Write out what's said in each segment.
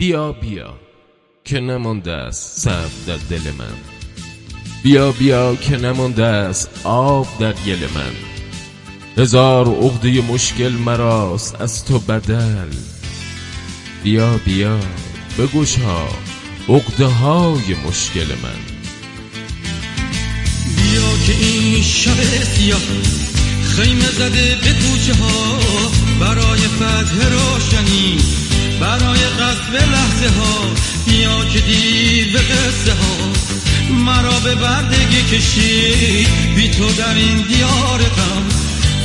بیا بیا که نمانده است صف در دل من. بیا بیا که نمانده است آب در گل من. هزار عقده مشکل مراست از تو بدل. بیا بیا بگشا عقده های مشکل من. بیا که این شب سیاه خیمه زده به کوچه ها برای فتح روشنی برای قصد لحظه ها بیا که دیر به قصه ها. مرا به بردگی کشید بی تو در این دیار غم.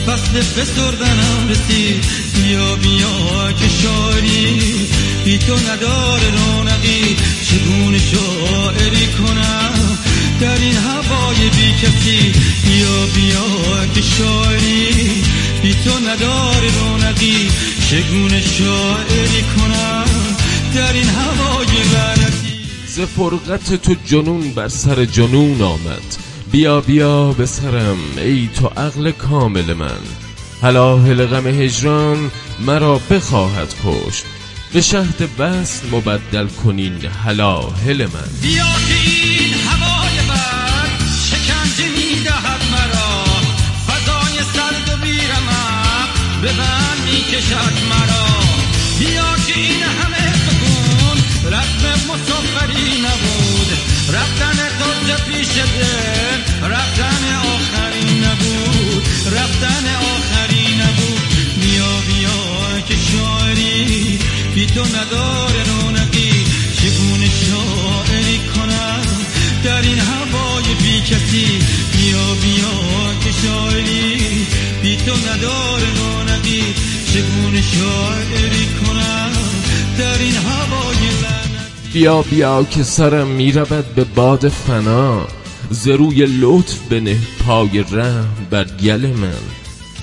فصل فسردنم رسید بیا بیا که شاعری. بی تو نداره رونقی چگونه شاعری کنم؟ در این هوای بی کسی بیا بیا که شاعری. بی تو نداره رونقی. چگونه شاعری کنم در این هوای لعنتی ز فرقت تو جنون بر سر جنون آمد. بیا بیا به سرم ای تو عقل کامل من. هلاهل غم هجران مرا بخواهد کشت. به شهد بس مبدل کنین هلاهل من. بیا به من می‌کشد مرا. بیا که این همه سکون رسم مسافری نبود. رفتن تو پیش دل رفتن آخری نبود. رفتن آخری نبود. بیا بیا که شاعری بی تو نداره رونقی. چگونه شاعری کنم در این هوای بی کسی؟ بیا بیا که شاعری بی تو نداره چگونه شاعری کنم در این هوای لعنتی؟ بیا بیا که سرم می‌رود به باد فنا. ز روی لطف بنه پای رحم بر گل من.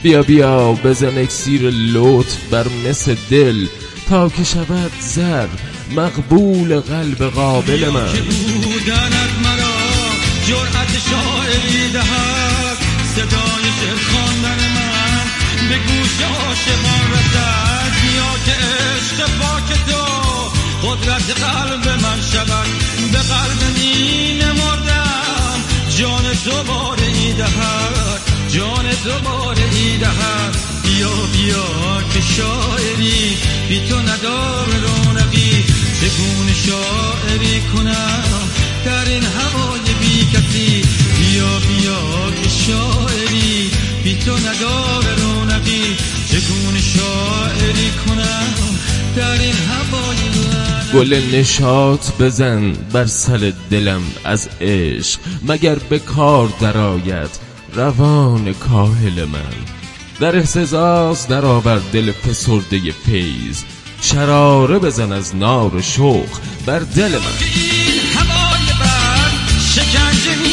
بیا بیا بزن اکسیر لطف بر مس دل. تا که شود زر مقبول قلب قابل من. که ای دهد بیا بیا که شاعری بی تو ندار رونقی. چگونه شاعری کنم؟ در این هوای بی کسی. بیا بیا که شاعری بی تو ندار رونقی. چگونه شاعری کنم؟ در این هوای گل نشاط بزن بر سر دلم از عشق. مگر به کار درآید؟ روان کاهل من. در احتزاز درآور دل فسرده پیز شراره بزن از نار شوق بر دل من. این هوای بد شکنجه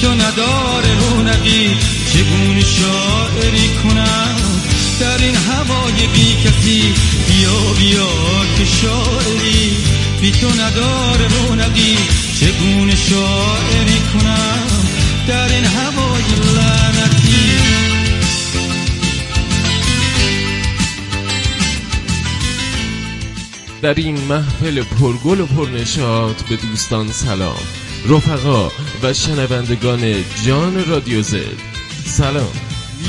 تو نداره رونقی. چگونه شاعری کنم؟ در این هوای بی کسی. بیا بیا که شاعری. بی تو نداره رونقی. چگونه شاعری کنم؟ در این هوای لعنتی. در این محفل پرگل و پرنشاط به دوستان سلام. رفقا و شنوندگان جان رادیو زد. سلام.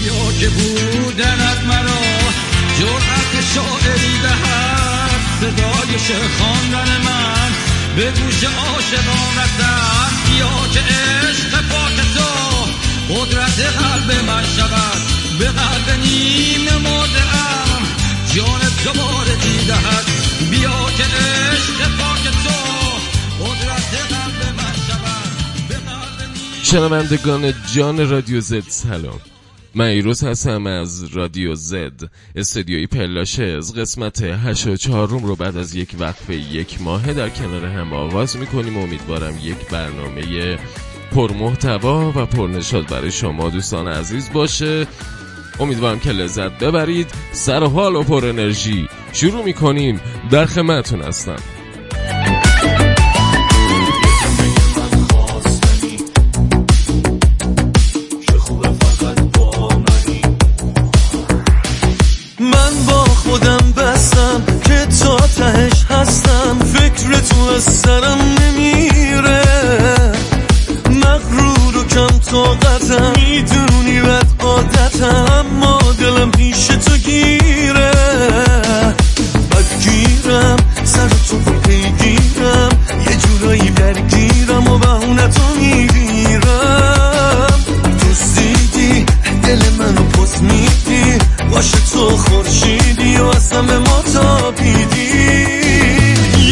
یا که بودنت مرا جرأت شاعری دهد صدای شعر خواندن من به گوش عاشقان رسد یا که عشق پاک تو قدرت قلب من شود به قلب نیم مرده ام جان دوباره دیدهد شنوندگان جان رادیو زد سلام. من ایروز هستم از رادیو زد استودیوی پلاشز. قسمت 84 رو بعد از یک وقفه یک ماهه در کنار هم آغاز می‌کنیم. امیدوارم یک برنامه پرمحتوا و پرنشاد برای شما دوستان عزیز باشه. امیدوارم که لذت ببرید. سر حال و پر انرژی شروع می‌کنیم. در خدمتتون هستم. طاقتم. می‌دونی بد عادتم اما دلم پیش تو گیره. بدگیرم سر تو پیگیرم یه جورایی درگیرم و بهونتو می‌گیرم. دوستیدی دل منو پس میدی. باشه تو خورشیدی و اصلا به ما تابیدی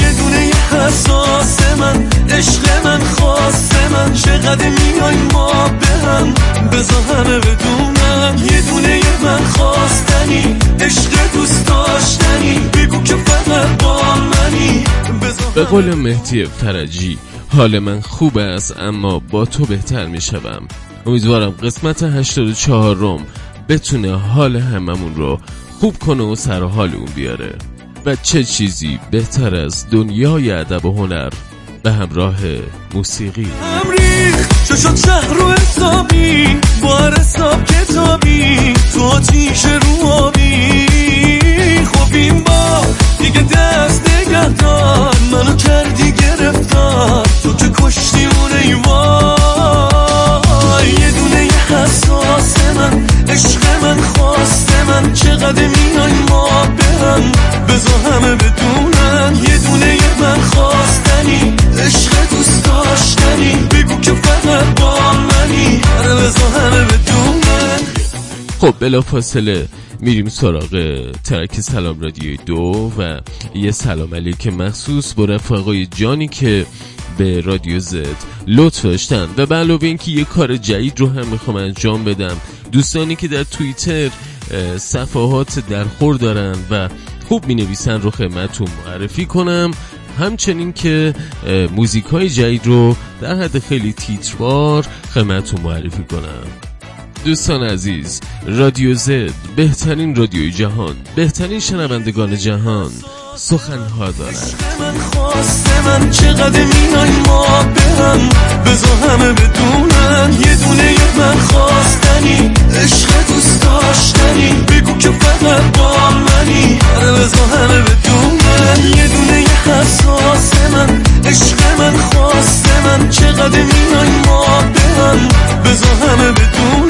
یه دونه حساس من عشق من خواست من. چقدر میای ما به هم؟ بزا همه بدونم. یه دونه من خواستنی. عشق دوست داشتنی. بگو که فقط با منی. به قول مهدی فرجی حال من خوب است اما با تو بهتر می شوم امیدوارم قسمت 84 روم بتونه حال هممون رو خوب کنه و سر حال اون بیاره. و چه چیزی بهتر از دنیای ادب و هنر؟ به همراه موسیقی. هم ریخ چه شد شهر رو حسابی؟ با هر حساب کتابی. تو آتیش رو آبی خب این با دیگه دست نگه دار منو کردی گرفتار. تو که کشتی اون وای. یه دونه یه حساس من عشق من خواست من. چقدر میای ما برم بزا همه بدونن خب بلا فاصله میریم سراغ ترک سلام رادیوی دو و یه سلام علیک مخصوص با رفقای جانی که به رادیو زد لطف داشتن. و به علاوه اینکه یه کار جدید رو هم می‌خوام انجام بدم. دوستانی که در توییتر صفحات درخور دارن و خوب می نویسن رو خدمتتون معرفی کنم. همچنین که موزیک های جدید رو در حد خیلی تیتروار خدمتتون معرفی کنم. دوستان عزیز رادیو زد بهترین رادیوی جهان بهترین شنوندگان جهان سخن سخنها دارد. من خواسته من چقدر میای ما برم بزا همه بدونن یه دونه یه من خواستنی. عشق دوست داشتنی بگو که فقط با منی. آره همه بدونن یه دونه یه حساس من. عشق من خواسته من چقدر میای ما برم بزا همه بدونن.